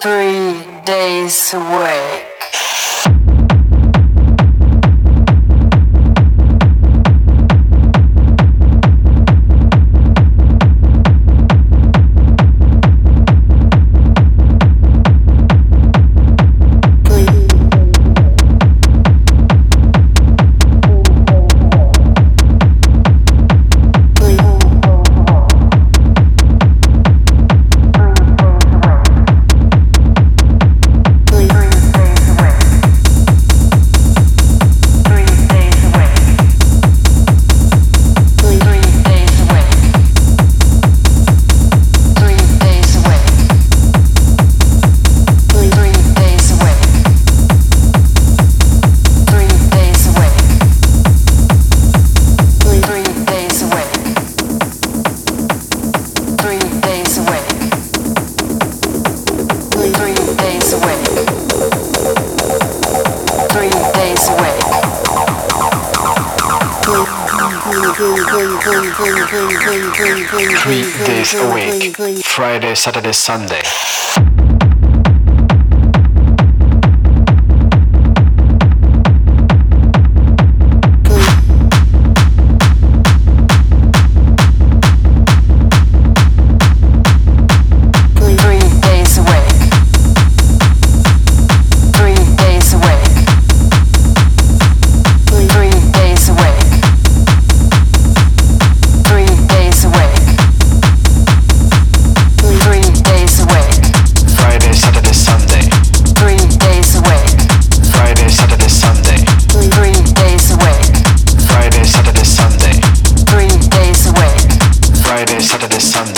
Three days away. A week Friday, Saturday, Sunday. Friday, Saturday, Sunday.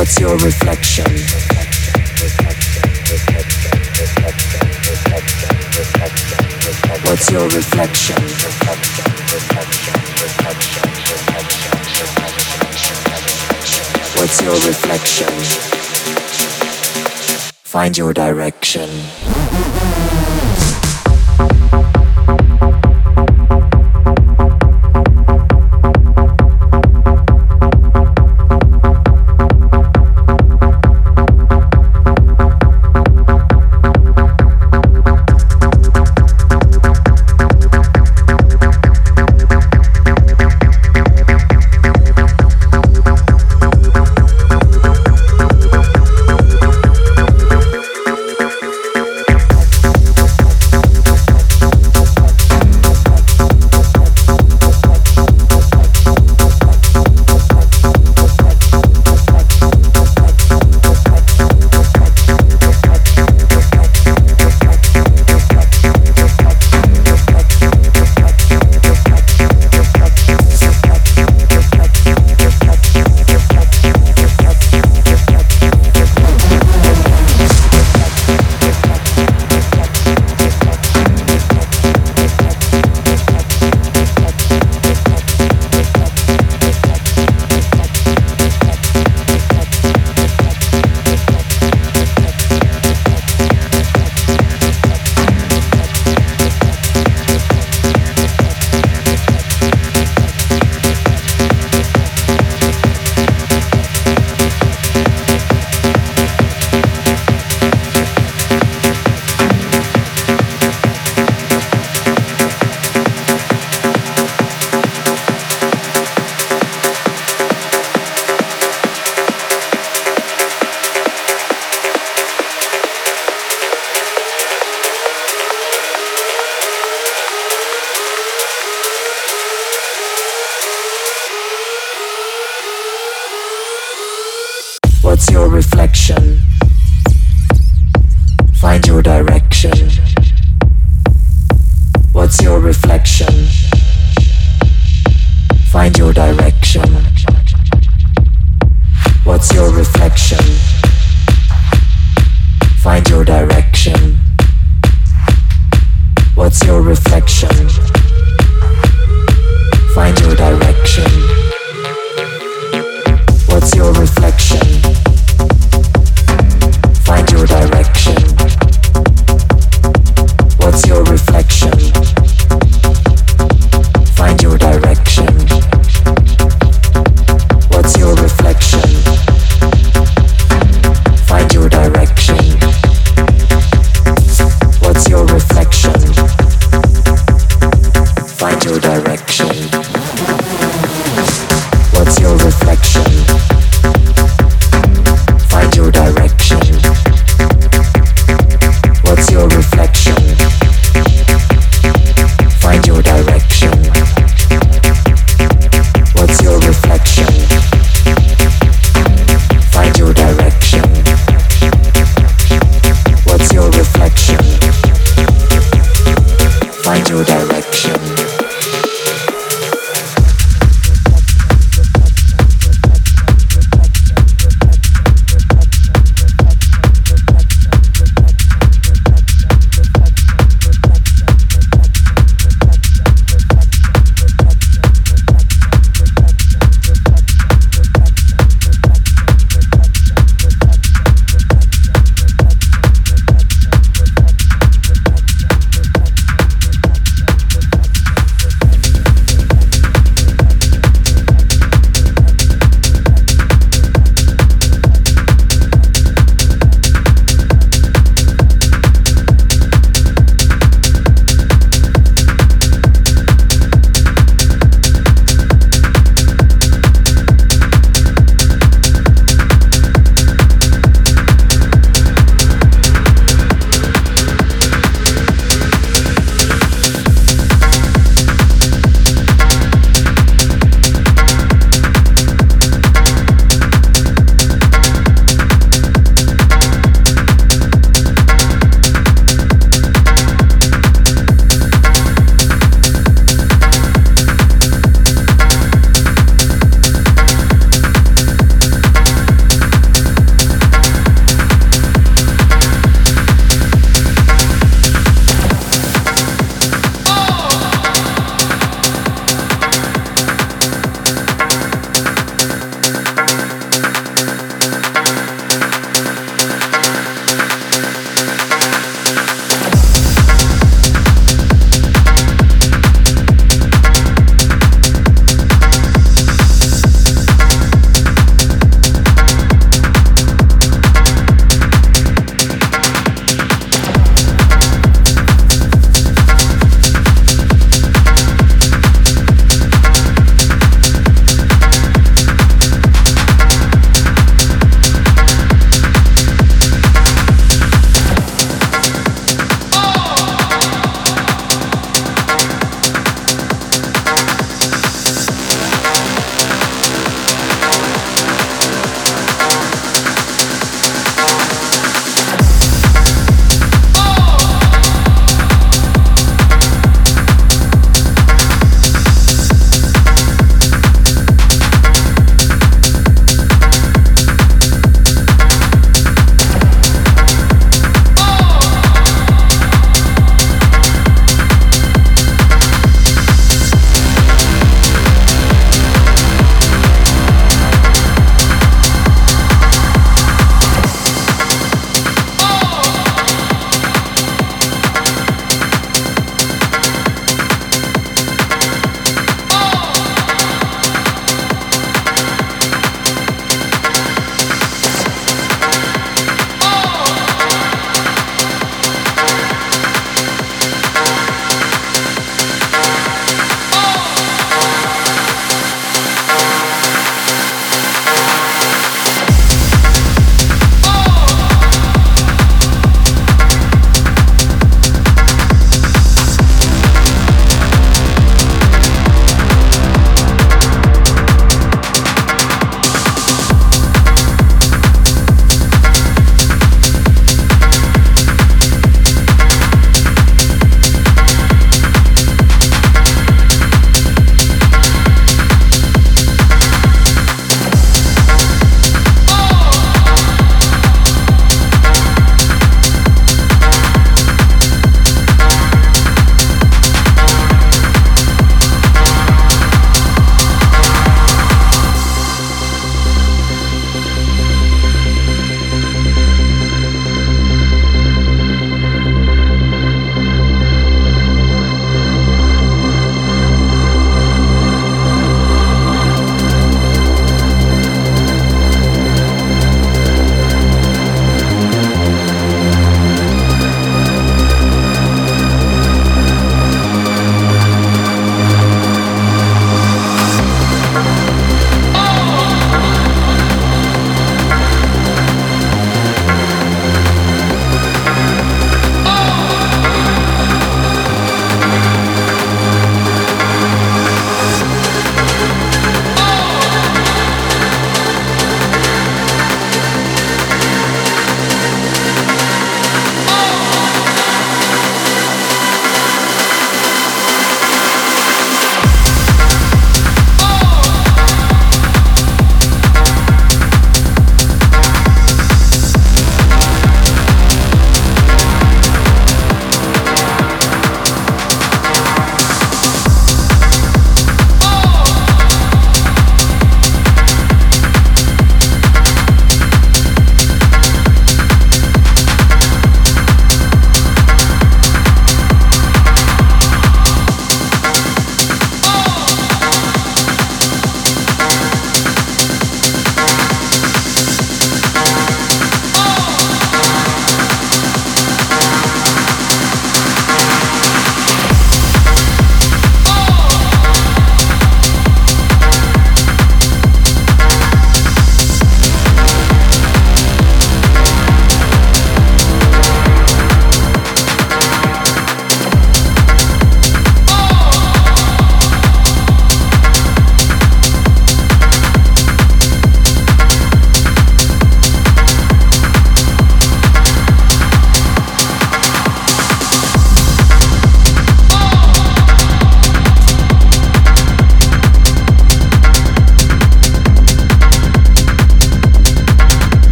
what's your reflection? What's your reflection? What's your reflection? Find your direction.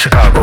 Chicago.